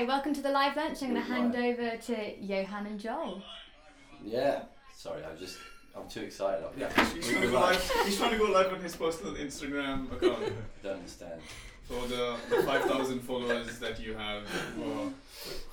Hi, welcome to the live lunch. I'm going to Right. hand over to Johan and Joel. Yeah. Sorry, I'm just I'm too excited. Yeah. He's trying, to go live. live, he's trying to go live on his personal Instagram account Don't understand. for the, the 5,000 followers that you have who are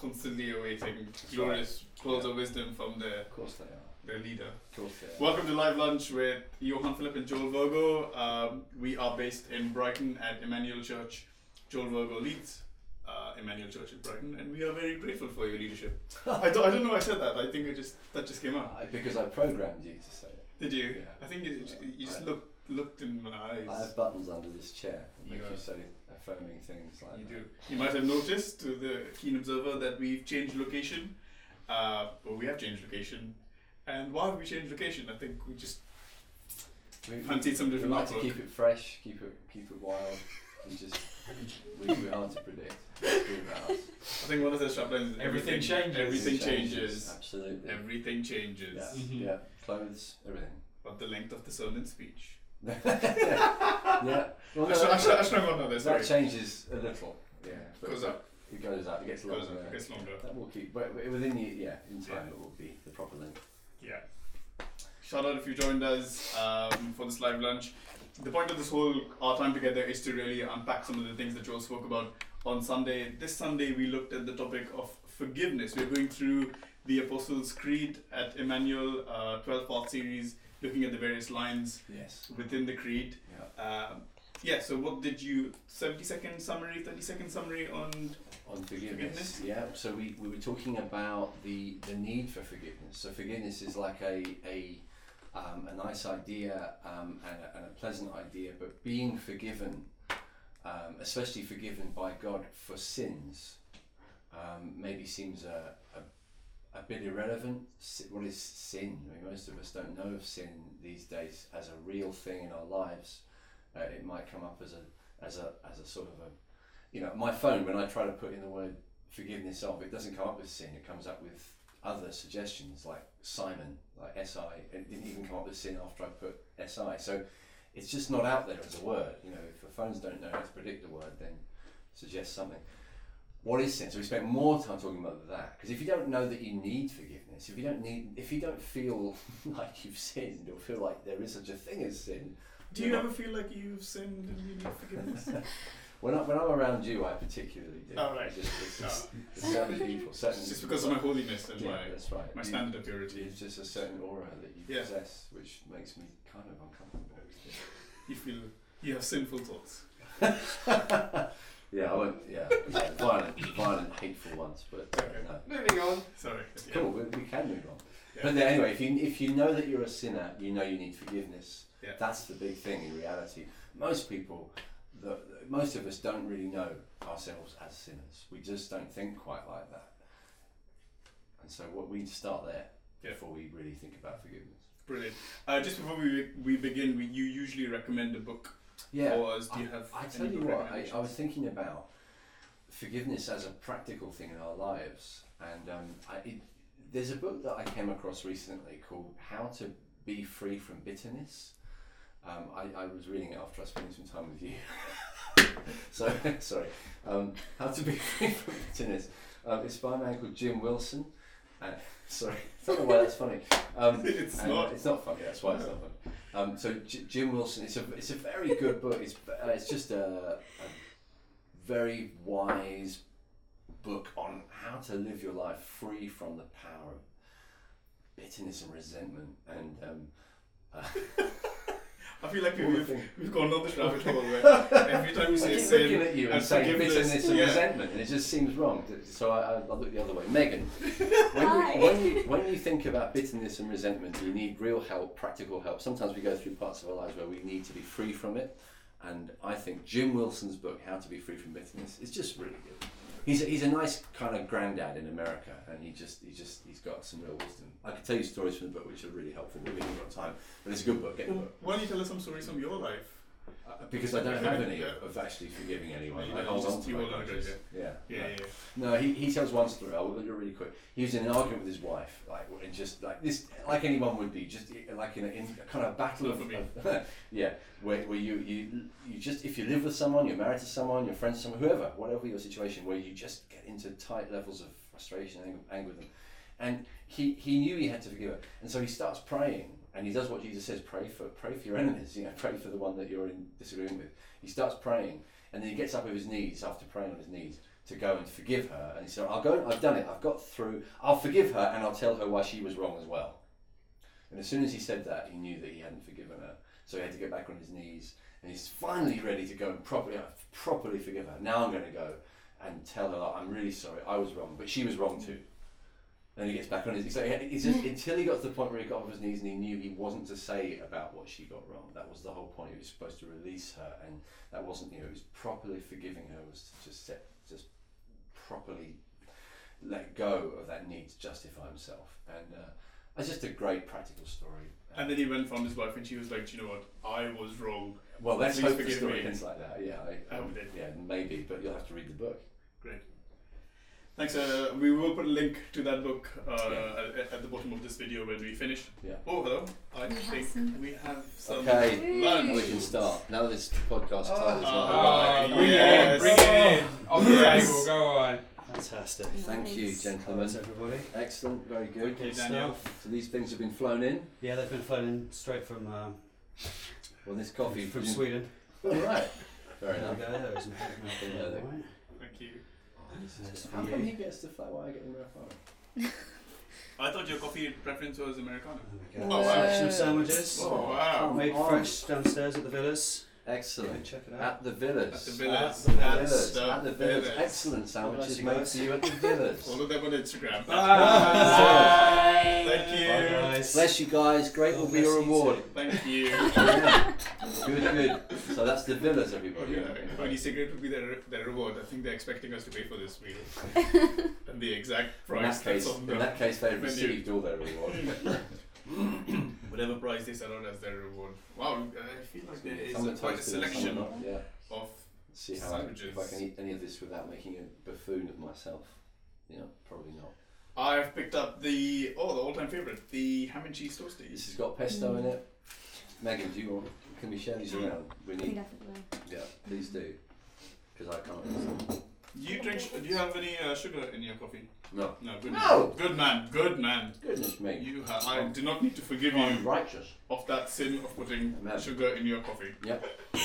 constantly awaiting glorious pearls of wisdom from their, Of course they are. their leader. Of course they are. Welcome to Live Lunch with Johan Philip and Joel Virgo. Um, we are based in Brighton at Emmanuel Church. Joel Virgo leads uh, Emmanuel Church in Brighton, and we are very grateful for your leadership. I don't, I don't know why I said that. I think it just that just came out. I- because I programmed you to say it. Did you? Yeah. I think you, you just I- looked looked in my eyes. I have buttons under this chair that make You you say affirming things like You that. do. You might have noticed to the keen observer that we've changed location. Uh, but we have changed location. And why have we changed location? I think we just We, fancied some we different like to keep it fresh, keep it keep it wild. We just we, we're hard to predict. It's true about us. I think one of the straplines is Everything changes. Everything It changes. Absolutely. Everything changes. yeah. Mhm. yeah. Clothes, everything. But the length of the sermon speech. yeah. Well, I no, should, I that, should, I should have gone there, sorry. that changes a little. Yeah. Goes up. It goes up. It gets longer. Goes up. It gets longer. That will keep. But within the yeah, in time Yeah. it will be the proper length. Yeah. Shout out if you joined us um, for this live lunch. The point of this whole our time together is to really unpack some of the things that Joel spoke about on Sunday. This Sunday we looked at the topic of forgiveness. We're going through the Apostles' Creed at Emmanuel, uh, 12 part series, looking at the various lines Yes. within the creed. Yeah. Um, yeah, so what did you, 70 second summary, 30 second summary on On forgiveness. Forgiveness? Yeah. So we, we were talking about the the need for forgiveness. So forgiveness is like a a um, a nice idea um, and, a, and a pleasant idea, but being forgiven, um, especially forgiven by God for sins, um, maybe seems a, a, a bit irrelevant. What is sin? I mean, most of us don't know of sin these days as a real thing in our lives. Uh, it might come up as a as a as a sort of a you know my phone when I try to put in the word forgiveness of it doesn't come up with sin. It comes up with other suggestions like Simon, like SI. It didn't even come up with sin after I put SI. So it's just not out there as a word. You know, if the phones don't know how to predict a word, then suggest something. What is sin? So we spent more time talking about that because if you don't know that you need forgiveness, if you don't need, if you don't feel like you've sinned or feel like there is such a thing as sin, Do you ever feel like you've sinned and you need forgiveness? when, I, when I'm around you, I particularly do. Oh, right. It's just, it's No. just, there's certain people, certain. It's just because of my holiness and yeah, my, that's right. my You- standard of purity. It's just a certain aura that you Yeah. possess, which makes me kind of uncomfortable. You feel you have sinful thoughts. yeah, I won't. Yeah, violent, violent, hateful ones, but uh, Okay. no. Moving on. Sorry. Yeah. Cool. We, we can move on. Yeah. But then, anyway, if you if you know that you're a sinner, you know you need forgiveness. Yeah. That's the big thing in reality. Most people, the, most of us don't really know ourselves as sinners. We just don't think quite like that. And so, what we start there Yeah. before we really think about forgiveness. Brilliant. Uh, just before we we begin, we, you usually recommend a book Yeah. for us. Do you have? I tell you what, I, I was thinking about forgiveness as a practical thing in our lives, and um, I, it, there's a book that I came across recently called "How to Be Free from Bitterness." Um, I, I was reading it after I spent some time with you. so sorry, um, "How to Be Free from Bitterness." Um, it's by a man called Jim Wilson. Uh, sorry, I don't know why that's funny. Um, it's not. It's not funny. That's why it's not funny. Um, so J- Jim Wilson, it's a it's a very good book. It's uh, it's just a, a very wise book on how to live your life free from the power of bitterness and resentment and um, uh, I feel like all the we've, things. we've gone down this rabbit hole where every time we I say keep sin looking at you and and saying forgiveness, bitterness and yeah. resentment, and it just seems wrong. So I, I, I look the other way. Megan, when you, when, you, when you think about bitterness and resentment, you need real help, practical help. Sometimes we go through parts of our lives where we need to be free from it. And I think Jim Wilson's book, How to Be Free from Bitterness, is just really good. He's a, he's a nice kind of granddad in America, and he just he just he's got some real wisdom. I could tell you stories from the book which are really helpful, but we haven't got time. But it's a good book. Get the book. Why don't you tell us some stories from your life? Because I don't have any Yeah. of actually forgiving anyone. I hold on to my grudges. Yeah. Yeah, no. yeah, yeah. No, he, he tells one story. I'll do it really quick. He was in an argument with his wife, like and just like this, like anyone would be, just eh, like in a, in a kind of battle of, of- yeah, where, where you, you you just if you live with someone, you're married to someone, you're friends with someone, whoever, whatever your situation, where you just get into tight levels of frustration, anger, anger with them, and he he knew he had to forgive her, and so he starts praying, and he does what Jesus says: pray for pray for your enemies, you know, pray for the one that you're in disagreement with. He starts praying, and then he gets up on his knees after praying on his knees to go and forgive her. And he said, I'll go, I've done it, I've got through, I'll forgive her and I'll tell her why she was wrong as well. And as soon as he said that, he knew that he hadn't forgiven her. So he had to get back on his knees and he's finally ready to go and properly, properly forgive her. Now I'm going to go and tell her, I'm really sorry, I was wrong, but she was wrong too. Then he gets back on his. So it's just until he got to the point where he got off his knees and he knew he wasn't to say about what she got wrong. That was the whole point. He was supposed to release her, and that wasn't. You know, it was properly forgiving her was to just set, just properly let go of that need to justify himself. And uh, it's just a great practical story. And then he went found his wife, and she was like, "Do you know what? I was wrong." well, let's please hope the story me. ends like that. Yeah, I, I hope it did. yeah, maybe, but you'll have to read the book. Great. Thanks. Uh, we will put a link to that book uh, Yeah. at, at the bottom of this video when we finish. Yeah. Oh, hello. I We have think some- we have some Okay. lunch. We can start. Now this podcast time. is Oh. not. Oh, bring yes. it in, bring it in. On the Yes. table, go on. Fantastic. Thank you, gentlemen. Hello everybody. Excellent, very good. Okay, Daniel. So these things have been flown in. Yeah, they've been flown in straight from um, Well, this coffee from presume- Sweden. All right. Fair There enough. we go. There is some Yeah, they- right. Thank you. That's for How come he gets the flat while I get the Americano? I thought your coffee preference was Americano. There we go. Oh, wow. Selection of sandwiches. Oh, wow. Made on. fresh downstairs at the villas. Excellent. Check it out. At the villas. At the villas. At the At villas. the At the villas. villas. Excellent sandwiches Bless made for you at the villas. Follow them on Instagram. Bye. Thank you. Bye, guys. Bless you guys. Great oh, will be your reward. Thank you. Yeah. Good, good. So that's the villas, everybody. Yeah, when you say great would be their, their reward, I think they're expecting us to pay for this meal. and the exact In price that case, that's on in the that case, they've menu. received all their reward. whatever price they set out as their reward. Wow, I feel like there is Some are quite a toasted and some are selection not. Yeah. of. See how I, if I can eat any of this without making a buffoon of myself. You know, probably not. I've picked up the oh the all-time favorite, the ham and cheese toasties. This toasties. has got pesto in it. Megan, do you want? Can we share these around? We We need. definitely. Yeah, please do. Because I can't. Do you drink? Do you have any uh, sugar in your coffee? No. No. Good No! man. Good man. Good man. Goodness me. You ha- I do not need to forgive I'm you righteous. of that sin of putting Amen. sugar in your coffee. Yep.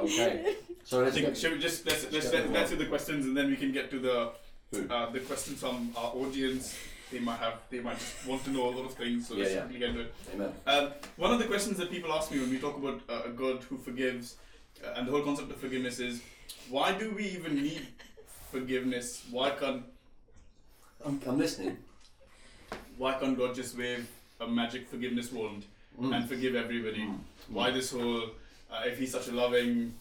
Okay. So I let's think get. should we just let's let's let's get let, them let's on. do the questions and then we can get to the Food. uh, the questions from our audience. They might have they might just want to know a lot of things. So Yeah, let's yeah. get into it. Amen. Um, one of the questions that people ask me when we talk about uh, a God who forgives, uh, and the whole concept of forgiveness is, why do we even need forgiveness? Why can't I'm, I'm listening. why can't God just wave a magic forgiveness wand Mm. and forgive everybody? Mm. Why this whole uh, if He's such a loving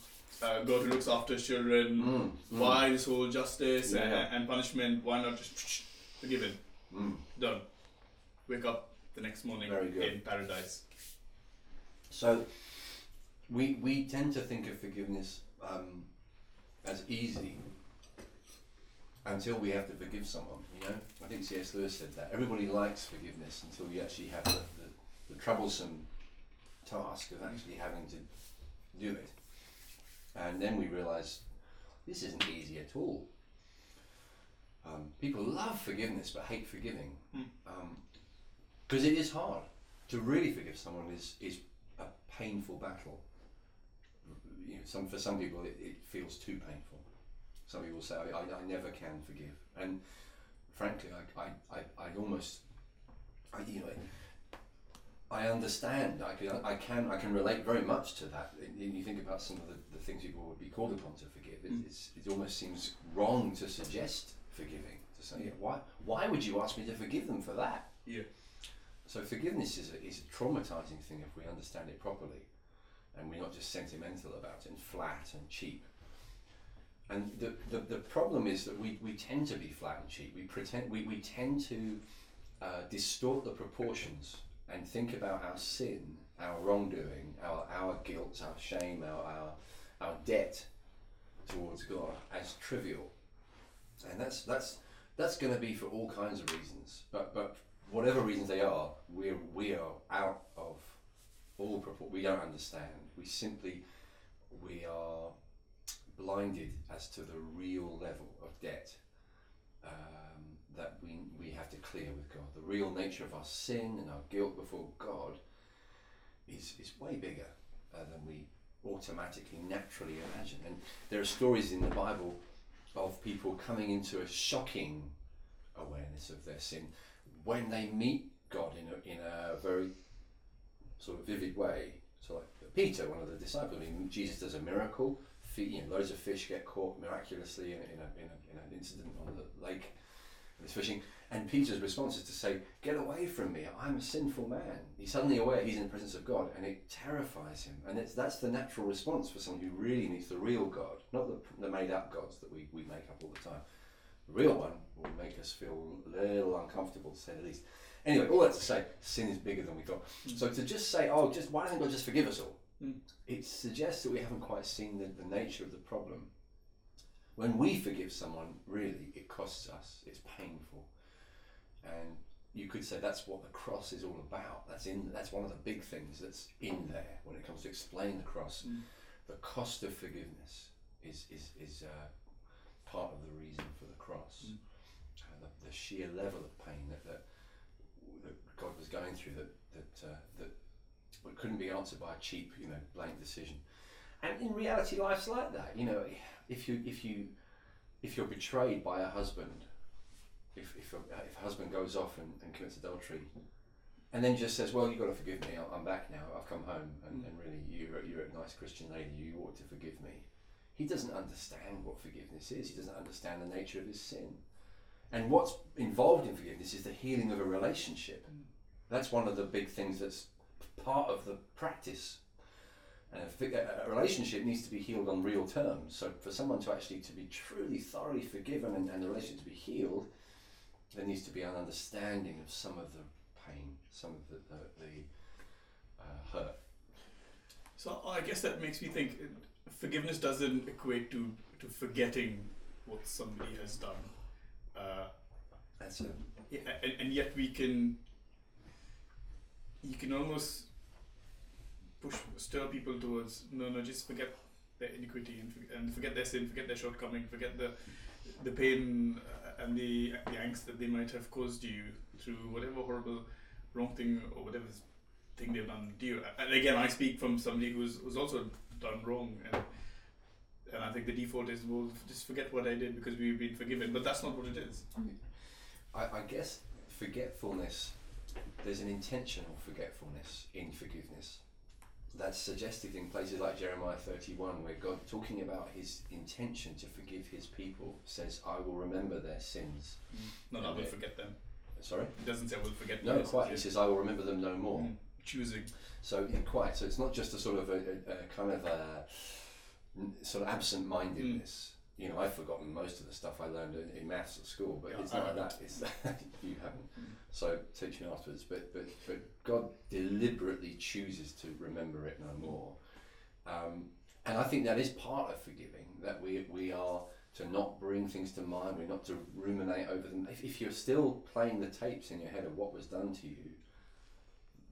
uh, God who looks after children? Mm. Mm. Why this whole justice Yeah, and, and punishment? Why not just forgive it? Mm. Done. Wake up the next morning in paradise. So, we we tend to think of forgiveness um, as easy until we have to forgive someone. You know, I think C.S. Lewis said that everybody likes forgiveness until you actually have the, the, the troublesome task of actually having to do it, and then we realise this isn't easy at all. Um, people love forgiveness but hate forgiving Hmm. because it is hard to really forgive someone is is a painful battle. You know, some for some people it, it feels too painful. Some people say I, I, I never can forgive, and frankly, I, I, I, I almost I, you know I understand. I can I can I can relate very much to that. And you think about some of the, the things people would be called upon to forgive. It, Mm. it's, it almost seems wrong to suggest forgiving. To say yeah, why why would you ask me to forgive them for that? Yeah. So forgiveness is a, is a traumatizing thing if we understand it properly, and we're not just sentimental about it and flat and cheap. And the, the, the problem is that we, we tend to be flat and cheap. We pretend we, we tend to uh, distort the proportions and think about our sin our wrongdoing, our, our guilt, our shame, our, our, our debt towards God as trivial. And that's, that's, that's going to be for all kinds of reasons. But, but whatever reasons they are, we're, we are out of all proport. We don't understand. We simply, we are blinded as to the real level of debt um, that we, we have to clear with God. The real nature of our sin and our guilt before God is, is way bigger uh, than we automatically, naturally imagine. And there are stories in the Bible of people coming into a shocking awareness of their sin when they meet God in a, in a very sort of vivid way. So, like Peter, one of the disciples, I mean, Jesus does a miracle. Fe- you know, loads of fish get caught miraculously in, in, a, in, a, in an incident on the lake. And fishing, and Peter's response is to say, "Get away from me! I'm a sinful man." He's suddenly aware he's in the presence of God, and it terrifies him. And it's, that's the natural response for someone who really needs the real God, not the, the made-up gods that we, we make up all the time. The real one will make us feel a little uncomfortable, to say the least. Anyway, all that to say, sin is bigger than we thought. So to just say, "Oh, just why doesn't God just forgive us all?" Mm. It suggests that we haven't quite seen the, the nature of the problem. When we forgive someone, really, it costs us. It's painful, and you could say that's what the cross is all about. That's in. That's one of the big things that's in there when it comes to explain the cross. Mm. The cost of forgiveness is is is uh, part of the reason for the cross. Mm. Uh, the, the sheer level of pain that, that that God was going through that that uh, that but couldn't be answered by a cheap, you know, blank decision. And in reality, life's like that. You know, if you if you if you're betrayed by a husband, if if a, if a husband goes off and, and commits adultery, and then just says, "Well, you've got to forgive me. I'm back now. I've come home, and, mm. and really, you're you're a nice Christian lady. You ought to forgive me." He doesn't understand what forgiveness is. He doesn't understand the nature of his sin. And what's involved in forgiveness is the healing of a relationship. Mm. That's one of the big things that's part of the practice. A, relationship needs to be healed on real terms. So for someone to actually to be truly thoroughly forgiven and, and the relationship to be healed, there needs to be an understanding of some of the pain, some of the the, the uh, hurt. So I guess that makes me think forgiveness doesn't equate to, to forgetting what somebody has done. Uh, That's a yeah, and, and yet we can you can almost push stir people towards no no just forget their iniquity and, and forget their sin forget their shortcoming forget the the pain uh, and the the angst that they might have caused you through whatever horrible wrong thing or whatever thing they've done to you. And again I speak from somebody who's who's also done wrong and and I think the default is well just forget what I did because we've been forgiven but that's not what it is. I, I guess forgetfulness, there's an intentional forgetfulness in forgiveness. That's suggested in places like Jeremiah 31, where God, talking about his intention to forgive his people, says, I will remember their sins. not I will forget them Sorry? it doesn't say I will forget No, them, it quite. He says, I will remember them no more. Mm. choosing So, yeah, quite. So, it's not just a sort of a, a, a kind of a sort of absent mindedness. You know, I've forgotten most of the stuff I learned in, in maths at school, but Yeah, it's I not haven't. that. It's you haven't. Mm. So teach me afterwards. But but but God deliberately chooses to remember it no more, um, and I think that is part of forgiving. That we we are to not bring things to mind. We're not to ruminate over them. If, if you're still playing the tapes in your head of what was done to you,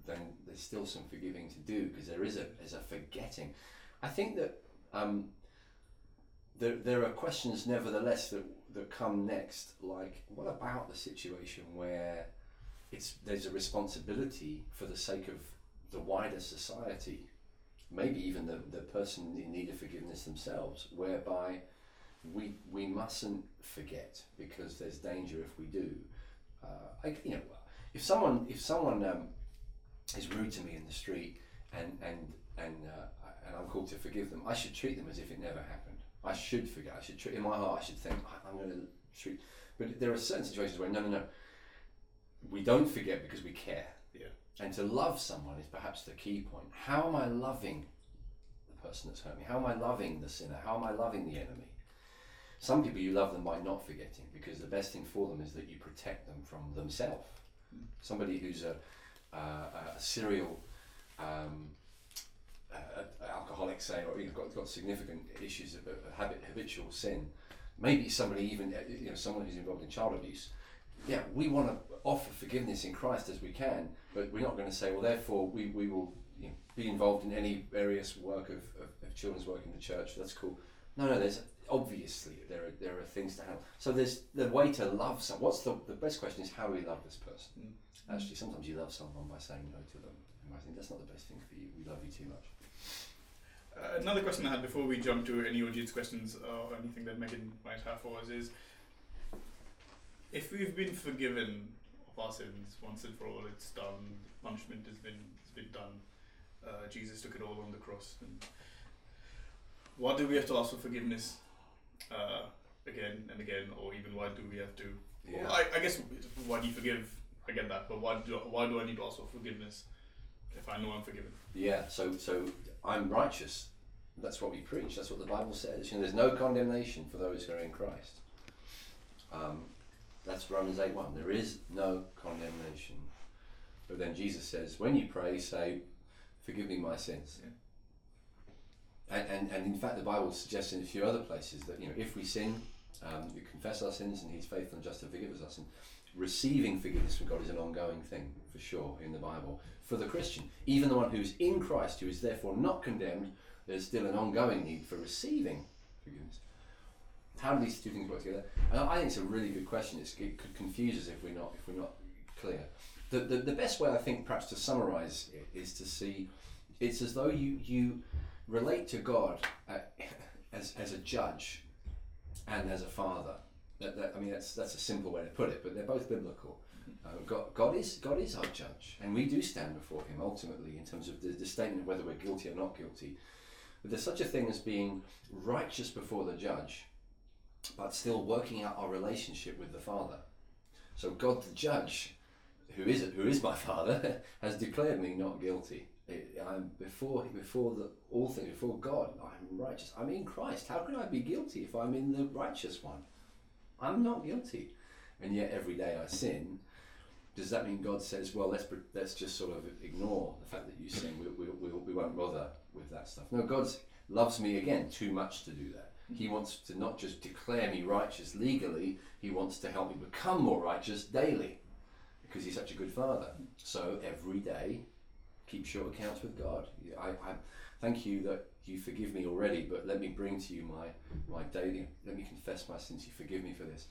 then there's still some forgiving to do because there is a there's a forgetting. I think that um, there there are questions nevertheless that that come next, like what about the situation where it's there's a responsibility for the sake of the wider society, maybe even the, the person in need of forgiveness themselves, whereby we we mustn't forget because there's danger if we do. Uh, I, you know, if someone if someone um, is rude to me in the street and and and uh, and I'm called to forgive them, I should treat them as if it never happened. I should forget. I should treat in my heart. I should think "I- I'm going to treat. But there are certain situations where no, no, no. We don't forget because we care. Yeah. And to love someone is perhaps the key point. How am I loving the person that's hurt me? How am I loving the sinner? How am I loving the enemy? Some people you love them by not forgetting because the best thing for them is that you protect them from themselves. Mm. Somebody who's a, uh, a serial um, uh, alcoholic, say, or you know, got, got significant issues of, of habit, habitual sin, maybe somebody even, uh, you know, someone who's involved in child abuse, yeah, we want to offer forgiveness in Christ as we can, but we're not going to say, well, therefore, we, we will you know, be involved in any various work of, of, of children's work in the church. That's cool. No, no, there's obviously there are there are things to handle. So there's the way to love someone. What's the the best question is how do we love this person? Mm. Actually, sometimes you love someone by saying no to them, and I think that's not the best thing for you. We love you too much. Uh, another question I had before we jump to any audience questions or anything that Megan might have for us is if we've been forgiven of our sins once and for all, it's done, punishment has been, has been done, uh, Jesus took it all on the cross. And what do we have to ask for forgiveness uh, again and again, or even why do we have to? Yeah. Well, I, I guess why do you forgive? I get that, but why do why do I need to ask for forgiveness if I know I'm forgiven? Yeah, so so I'm righteous. That's what we preach. That's what the Bible says. You know, there's no condemnation for those who are in Christ. Um, that's Romans eight one. There is no condemnation. But then Jesus says, when you pray, say, "Forgive me my sins." Yeah. And, and and in fact, the Bible suggests in a few other places that you know if we sin, um, we confess our sins, and He's faithful and just to forgive us. And receiving forgiveness from God is an ongoing thing for sure in the Bible for the Christian, even the one who's in Christ, who is therefore not condemned. There's still an ongoing need for receiving forgiveness. How do these two things work together? And I think it's a really good question. It's, it could confuse us if we're not if we're not clear. The, the, the best way I think perhaps to summarize it is to see it's as though you you relate to God uh, as, as a judge and as a father. That, that, I mean, that's that's a simple way to put it, but they're both biblical. Uh, God, God is God is our judge, and we do stand before Him ultimately in terms of the, the statement of whether we're guilty or not guilty. But there's such a thing as being righteous before the judge, but still working out our relationship with the Father. So God, the judge, who is who is my Father, has declared me not guilty. I'm before before the all things before God. I'm righteous. I'm in Christ. How can I be guilty if I'm in the righteous one? I'm not guilty, and yet every day I sin. Does that mean God says, well, let's let's just sort of ignore the fact that you sin. We, we, we, we won't bother with that stuff. No, God loves me again too much to do that. He mm-hmm. wants to not just declare me righteous legally. He wants to help me become more righteous daily, because He's such a good Father. Mm. So every day, short accounts with God. I, I thank you that you forgive me already, but let me bring to you my my daily. Let me confess my sins. You forgive me for this.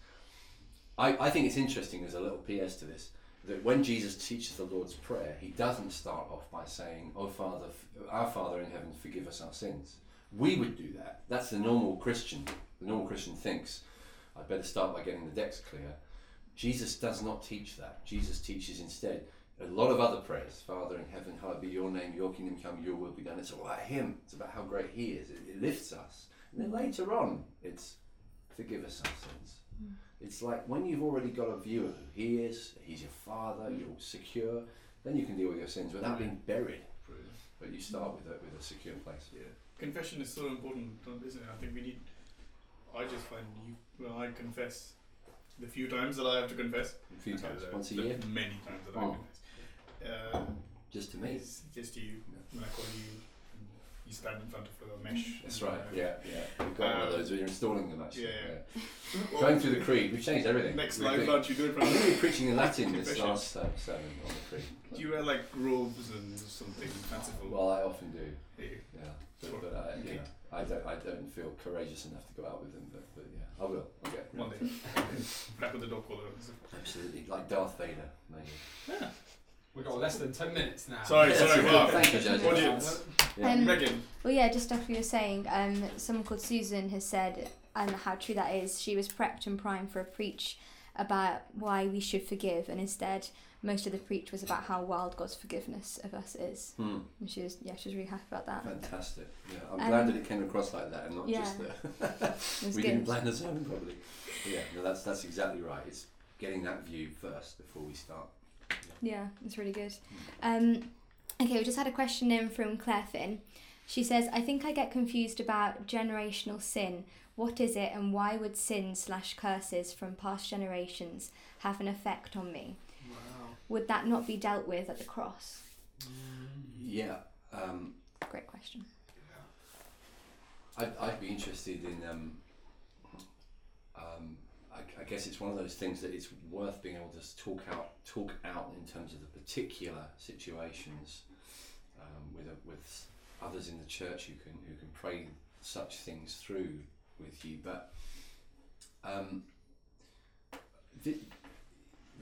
I, I think it's interesting. There's a little PS to this that when Jesus teaches the Lord's Prayer, he doesn't start off by saying, "Oh Father, our Father in heaven, forgive us our sins." We would do that. That's the normal Christian. The normal Christian thinks, "I'd better start by getting the decks clear." Jesus does not teach that. Jesus teaches instead a lot of other prayers. Father in heaven, hallowed be your name, your kingdom come, your will be done. It's all about Him. It's about how great He is. It, it lifts us. And then later on, it's forgive us our sins. Hmm. It's like when you've already got a view of who He is, He's your Father, you're secure, then you can deal with your sins without being buried. But you start with a, with a secure place. Yeah. Confession is so important, isn't it? I think we need. I just find you when I confess, the few times that I have to confess, A few times, once a the year, many times that I Oh. confess, uh, just to me. just you. Yeah. When I call you, you stand in front of a mesh. That's right. uh, Yeah, yeah. We've got one of Um, those. We're installing them actually. yeah, yeah. Going through the creed, we've changed everything. Next We're live lunch, you do it from. to preaching in Latin this last uh, sermon on the creed. Do you wear like robes and something fanciful? Well, I often do. Yeah. Yeah, but, but I, you know, I don't. I don't feel courageous enough to go out with them. But, but yeah, I will. I'll get One day. Back with the dog collar. Absolutely, like Darth Vader, maybe. We've got less than 10 minutes now. Sorry, Yeah, sorry, that's wow. good. Thank you, Joseph. Audience. Yeah. Um, Megan. Well, yeah, just after you were saying, um, someone called Susan has said, and how true that is, she was prepped and primed for a preach about why we should forgive, and instead, most of the preach was about how wild God's forgiveness of us is. Hmm. And she was, yeah, she was really happy about that. Fantastic. Yeah, I'm Um, glad that it came across like that and not yeah. just that. We good. didn't plan the sermon properly. But yeah, no, that's that's exactly right. It's getting that view first before we start. Yeah, it's really good. Um, okay, we just had a question in from Claire Finn. She says, I think I get confused about generational sin. What is it and why would sin slash curses from past generations have an effect on me? Wow. Would that not be dealt with at the cross? Yeah. Um, Great question. I'd, I'd be interested in. Um, um, I, I guess it's one of those things that it's worth being able to talk out, talk out in terms of the particular situations um, with a, with others in the church who can who can pray such things through with you. But um, th-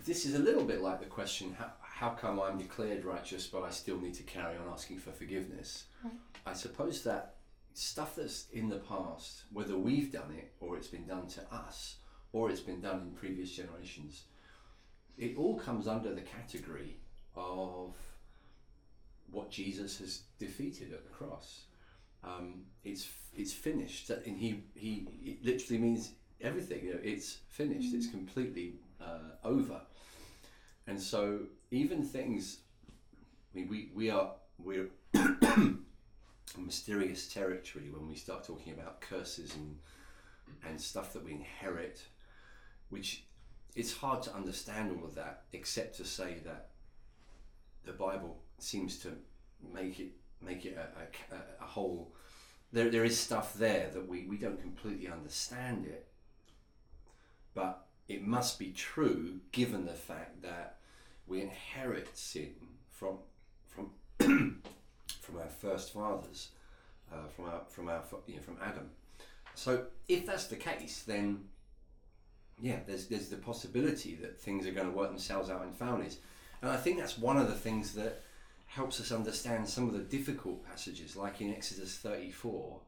this is a little bit like the question: how, how come I'm declared righteous, but I still need to carry on asking for forgiveness? Right. I suppose that stuff that's in the past, whether we've done it or it's been done to us or it's been done in previous generations, it all comes under the category of what Jesus has defeated at the cross. Um, it's it's finished, and he he it literally means everything. You know, it's finished. It's completely uh, over. And so even things, I mean, we we are we're mysterious territory when we start talking about curses and and stuff that we inherit, which it's hard to understand all of that except to say that the Bible seems to make it make it a, a, a whole. There, there is stuff there that we, we don't completely understand it, but it must be true given the fact that we inherit sin from from from our first fathers, uh, from our from our you know, from Adam. So if that's the case, then yeah, there's there's the possibility that things are going to work themselves out in families, and I think that's one of the things that helps us understand some of the difficult passages, like in Exodus 34,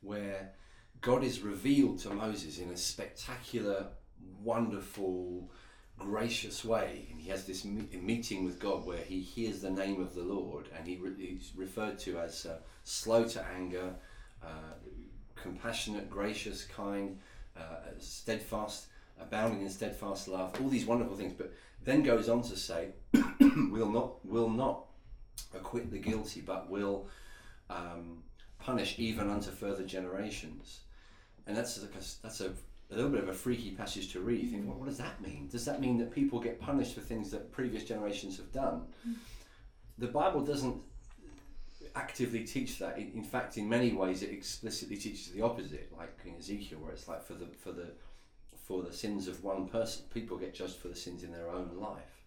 where God is revealed to Moses in a spectacular, wonderful, gracious way. And he has this meeting with God where he hears the name of the Lord and he re- he's referred to as uh, slow to anger, uh, compassionate, gracious, kind, uh, steadfast, abounding in steadfast love, all these wonderful things. But then goes on to say, will not, will not acquit the guilty, but will um, punish even unto further generations. And that's a, that's a, a little bit of a freaky passage to read. You think, well, what does that mean? Does that mean that people get punished for things that previous generations have done? The Bible doesn't actively teach that. In, in fact, in many ways, it explicitly teaches the opposite, like in Ezekiel, where it's like for the for the for the sins of one person, people get judged for the sins in their own life.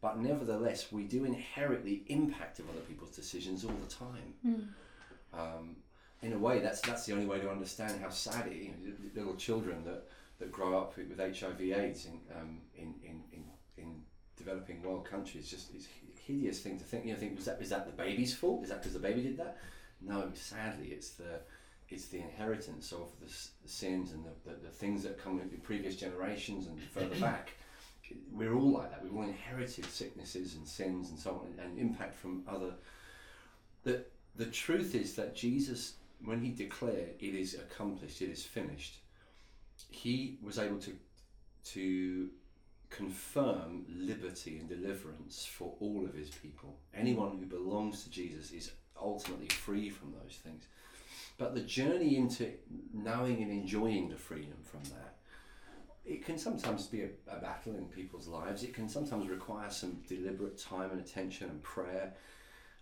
But nevertheless, we do inherit the impact of other people's decisions all the time. Um, in a way, that's that's the only way to understand how sad it. You know, little children that, that grow up with HIV/AIDS in, um, in, in, in in developing world countries just it's a hideous thing to think. You know, think is that is that the baby's fault? Is that because the baby did that? No, sadly, it's the it's the inheritance of the, s- the sins and the, the, the things that come in previous generations and further back. We're all like that. We've all inherited sicknesses and sins and so on, and impact from other. The the truth is that Jesus, when he declared it is accomplished, it is finished, he was able to to confirm liberty and deliverance for all of his people. Anyone who belongs to Jesus is ultimately free from those things. But the journey into knowing and enjoying the freedom from that, it can sometimes be a, a battle in people's lives. It can sometimes require some deliberate time and attention and prayer,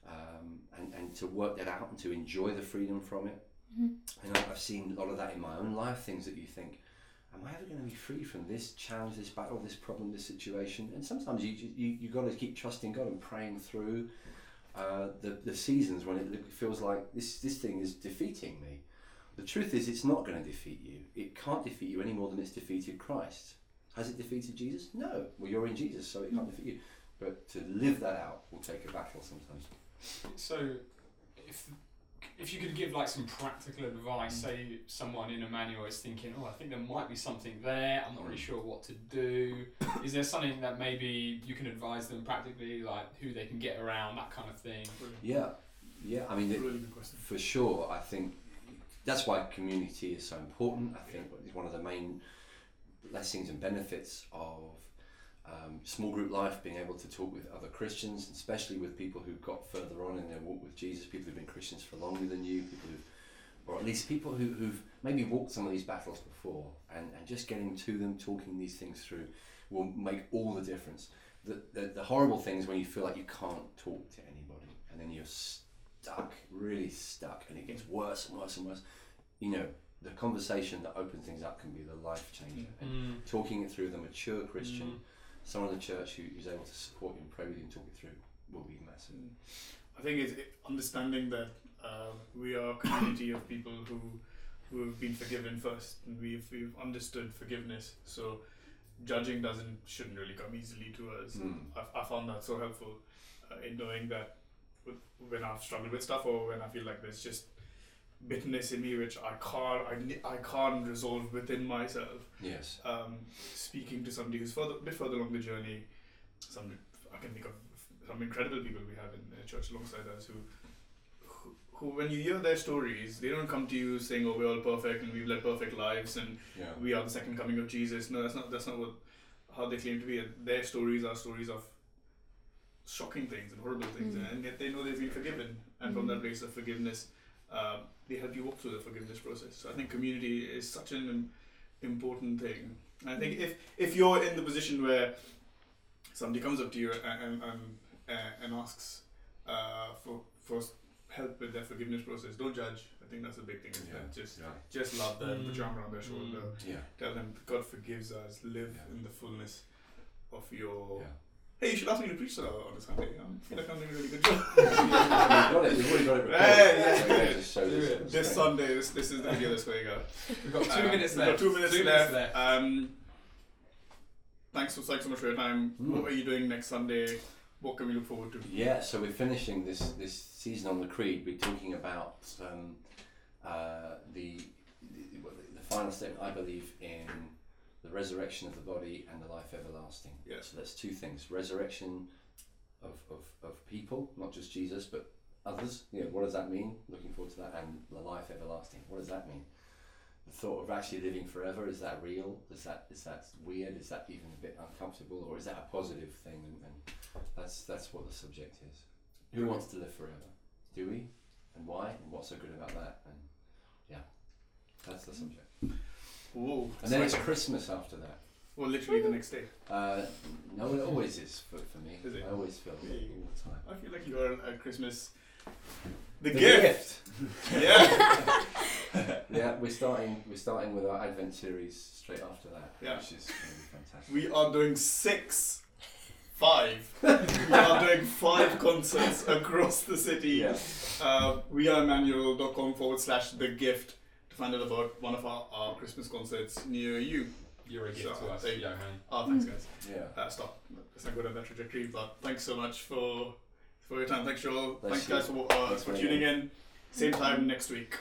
um, and, and to work that out and to enjoy the freedom from it. And I- I've seen a lot of that in my own life, things that you think, am I ever going to be free from this challenge, this battle, this problem, this situation? And sometimes you you you got to keep trusting God and praying through uh, the the seasons when it feels like this this thing is defeating me. The truth is, it's not going to defeat you. It can't defeat you any more than it's defeated Christ. Has it defeated Jesus? No. Well, you're in Jesus, so it can't defeat you. But to live that out will take a battle sometimes. So, if if you could give like some practical advice, mm. say someone in Emmanuel is thinking, oh, I think there might be something there. I'm not really mm. sure what to do. Is there something that maybe you can advise them practically, like who they can get around, that kind of thing? Yeah, yeah. I mean, it, Really good question. for sure. I think that's why community is so important. I think it's one of the main blessings and benefits of um, small group life, being able to talk with other Christians, especially with people who've got further on in their walk with Jesus, people who've been Christians for longer than you, people who've, or at least people who, who've maybe walked some of these battles before, and, and just getting to them, talking these things through, will make all the difference. The, the, the horrible thing is when you feel like you can't talk to anybody. and then you're stuck, really stuck, and it gets worse and worse and worse. You know, the conversation that opens things up can be the life changer. And Mm. talking it through with a mature Christian, Mm. Someone in the church who, who's able to support you and pray with you and talk it through will be massive. I think it's understanding that uh, we are a community of people who who have been forgiven first, and we've we've understood forgiveness. So judging doesn't shouldn't really come easily to us. Mm. I, I found that so helpful uh, in knowing that with, when I've struggled with stuff or when I feel like there's just bitterness in me which I can't I, I can't resolve within myself. Yes. Um, speaking to somebody who's further, a bit further along the journey, some I can think of some incredible people we have in the church alongside us who, who, who when you hear their stories, they don't come to you saying, "Oh, we're all perfect and we've led perfect lives and Yeah. we are the second coming of Jesus." No, that's not that's not what how they claim to be. Their stories are stories of shocking things and horrible things, Mm. and yet they know they've been forgiven, and from that Mm. place of forgiveness, um, they help you walk through the forgiveness process. So I think community is such an important thing. And I think if if you're in the position where somebody comes up to you and and and, asks uh, for for help with their forgiveness process, don't judge. I think that's a big thing. Yeah. that just Yeah. just love them, put your arm around their Mm. shoulder, Yeah. tell them God forgives us, live Yeah. in the fullness of your. Yeah. Hey, you should ask me to preach that on a Sunday. I feel like I'm doing a really good job. We've got it. We've already got it recorded. Hey, yeah. Yeah, just show this. this Sunday, this, this is the video that's going out. We've got two Uh, minutes we've left. got two minutes Two left. minutes left. Um, thanks so, thanks so much for your time. Mm. What are you doing next Sunday? What can we look forward to? Yeah, so we're finishing this this season on the Creed. We're talking about um, uh, the, the well, the final step, I believe, in the resurrection of the body and the life everlasting. Yeah. So that's two things: resurrection of, of, of people, not just Jesus, but others. You know, what does that mean? Looking forward to that, and the life everlasting. What does that mean? The thought of actually living forever is that real? Is that is that weird? Is that even a bit uncomfortable, or is that a positive thing? And, and that's that's what the subject is. Who wants to live forever? Do we? And why? And what's so good about that? And yeah, that's the subject. Whoa! And then it's. Christmas after that. well, literally the next day. Uh, no, it always is for, for me. Is it? I always feel all the time. I feel like you are at Christmas. The, gift. Yeah. yeah, we're starting. We're starting with our Advent series straight after that, Yeah. which is going to be fantastic. we are doing six, five. we are doing five concerts across the city. yeah, Uh, we are manual.com forward slash the gift find out about one of our, our Christmas concerts near you. You're a gift So, to us, thank you. Johan. Oh, thanks, guys. yeah. Uh, stop. Let's not go on that trajectory. But thanks so much for for your time. Thanks, Joel. Bless thanks, you. guys, for, uh, Thanks for tuning in. Same time next week.